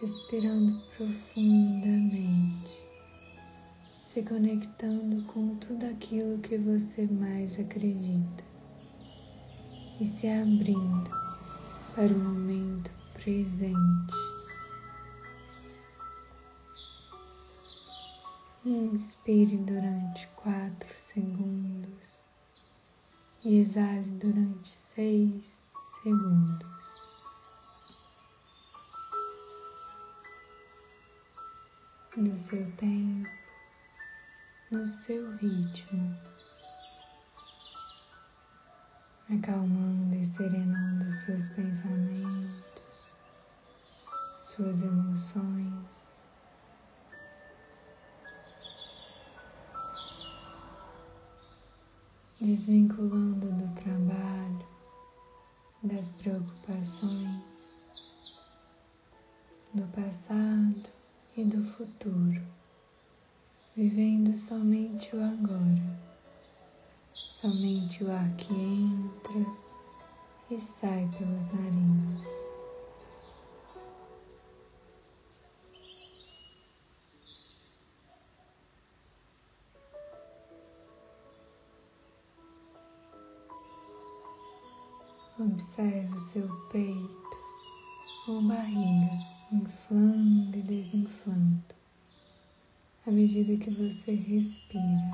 respirando profundamente, se conectando com tudo aquilo que você mais acredita e se abrindo para o momento presente. Inspire durante quatro segundos e exale durante seis segundos. No seu tempo, no seu ritmo, acalmando e serenando seus pensamentos, suas emoções. desvinculando do trabalho, das preocupações, do passado e do futuro, vivendo somente o agora, somente o ar que entra e sai pelas narinas. Observe o seu peito ou barriga inflando e desinflando à medida que você respira.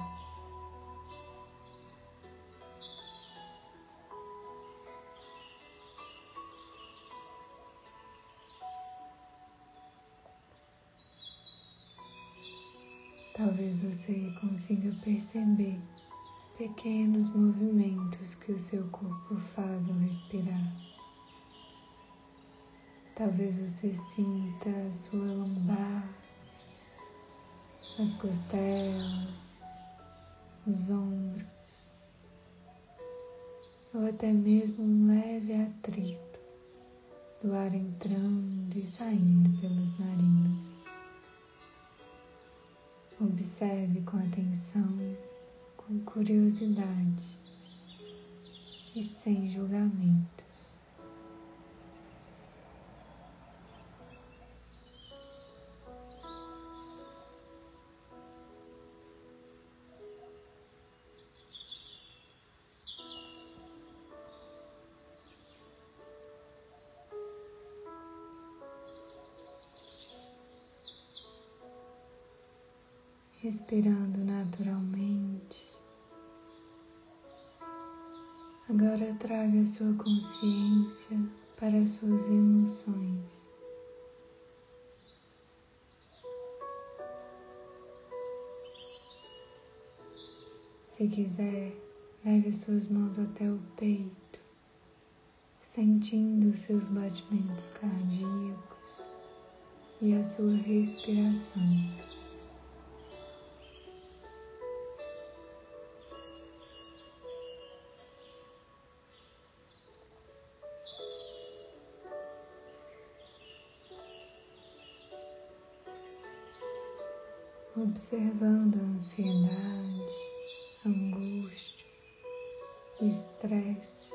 Talvez você consiga perceber os pequenos movimentos que o seu corpo faz ao respirar. Talvez você sinta a sua lombar, as costelas, os ombros, ou até mesmo um leve atrito do ar entrando e saindo pelas narinas. Observe com atenção com curiosidade e sem julgamentos. Respirando naturalmente. Agora traga sua consciência para suas emoções. Se quiser, leve suas mãos até o peito, sentindo seus batimentos cardíacos e a sua respiração. Observando a ansiedade, a angústia, o estresse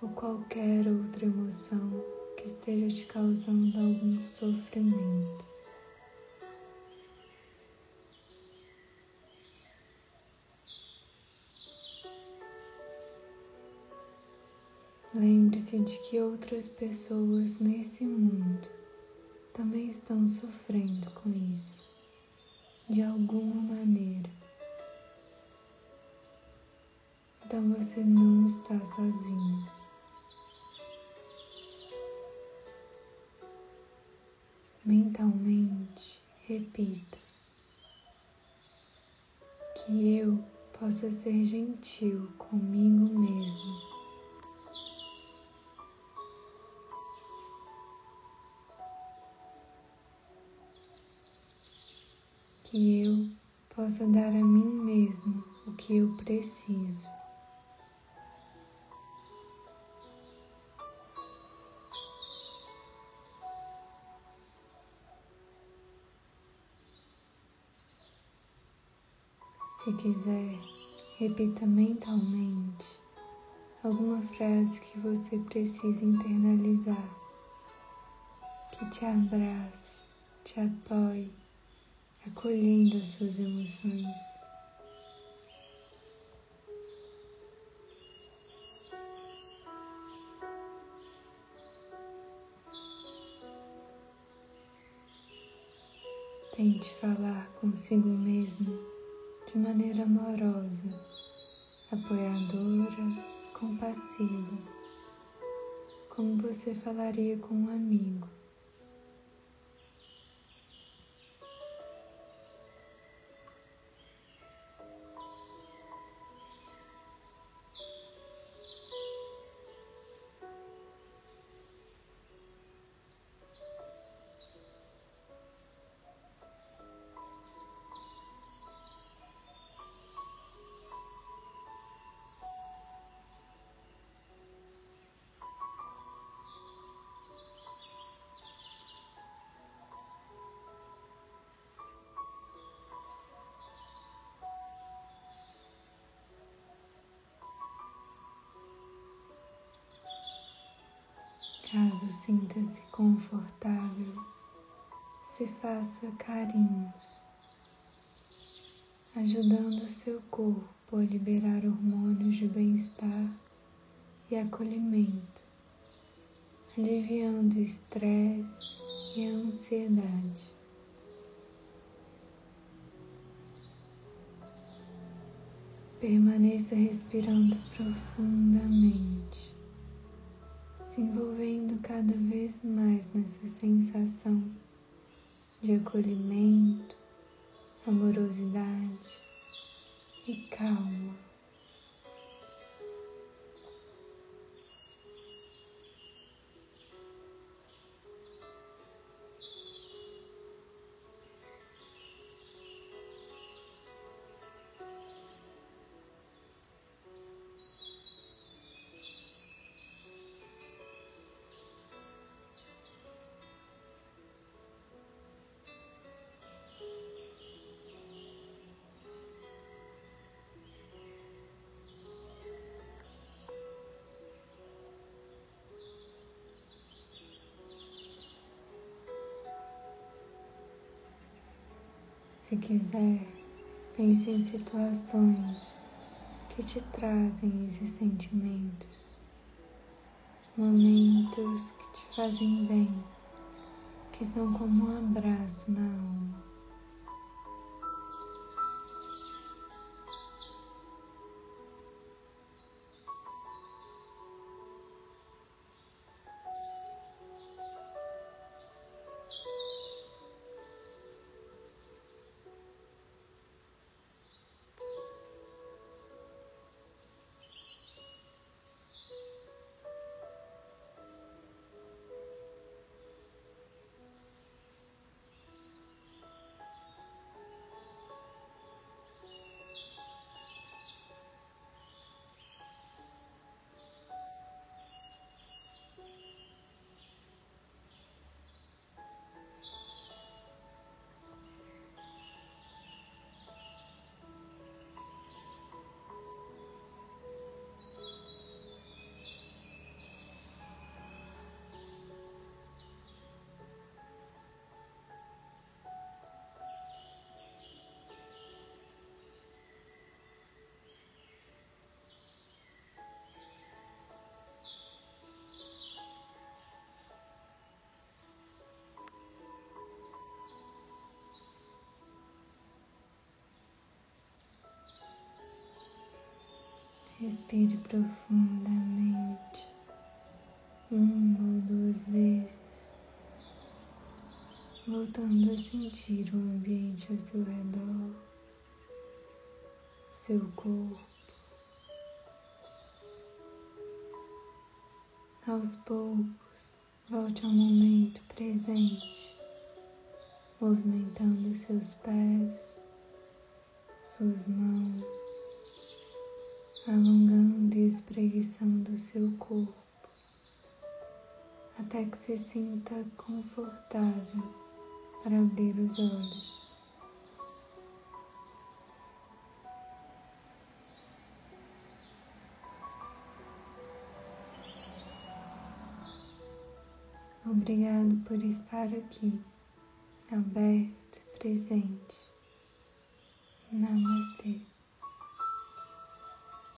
ou qualquer outra emoção que esteja te causando algum sofrimento. Lembre-se de que outras pessoas nesse mundo também estão sofrendo com isso de alguma maneira. Então você não está sozinho. Mentalmente, repita que eu possa ser gentil comigo mesmo. Que eu possa dar a mim mesmo o que eu preciso. Se quiser, repita mentalmente alguma frase que você precisa internalizar, que te abrace, te apoie, acolhendo as suas emoções. Tente falar consigo mesmo de maneira amorosa, apoiadora, compassiva, como você falaria com um amigo. Caso sinta-se confortável, se faça carinhos, ajudando seu corpo a liberar hormônios de bem-estar e acolhimento, aliviando o estresse e a ansiedade. Permaneça respirando profundamente cada vez mais nessa sensação de acolhimento, amorosidade e calma. Se quiser, pense em situações que te trazem esses sentimentos, momentos que te fazem bem, que são como um abraço na alma. Respire profundamente, uma ou duas vezes, voltando a sentir o ambiente ao seu redor, seu corpo. Aos poucos, volte ao momento presente, movimentando seus pés, suas mãos alongando e espreguiçando o seu corpo até que se sinta confortável para abrir os olhos. Obrigado por estar aqui, aberto, presente. Namastê.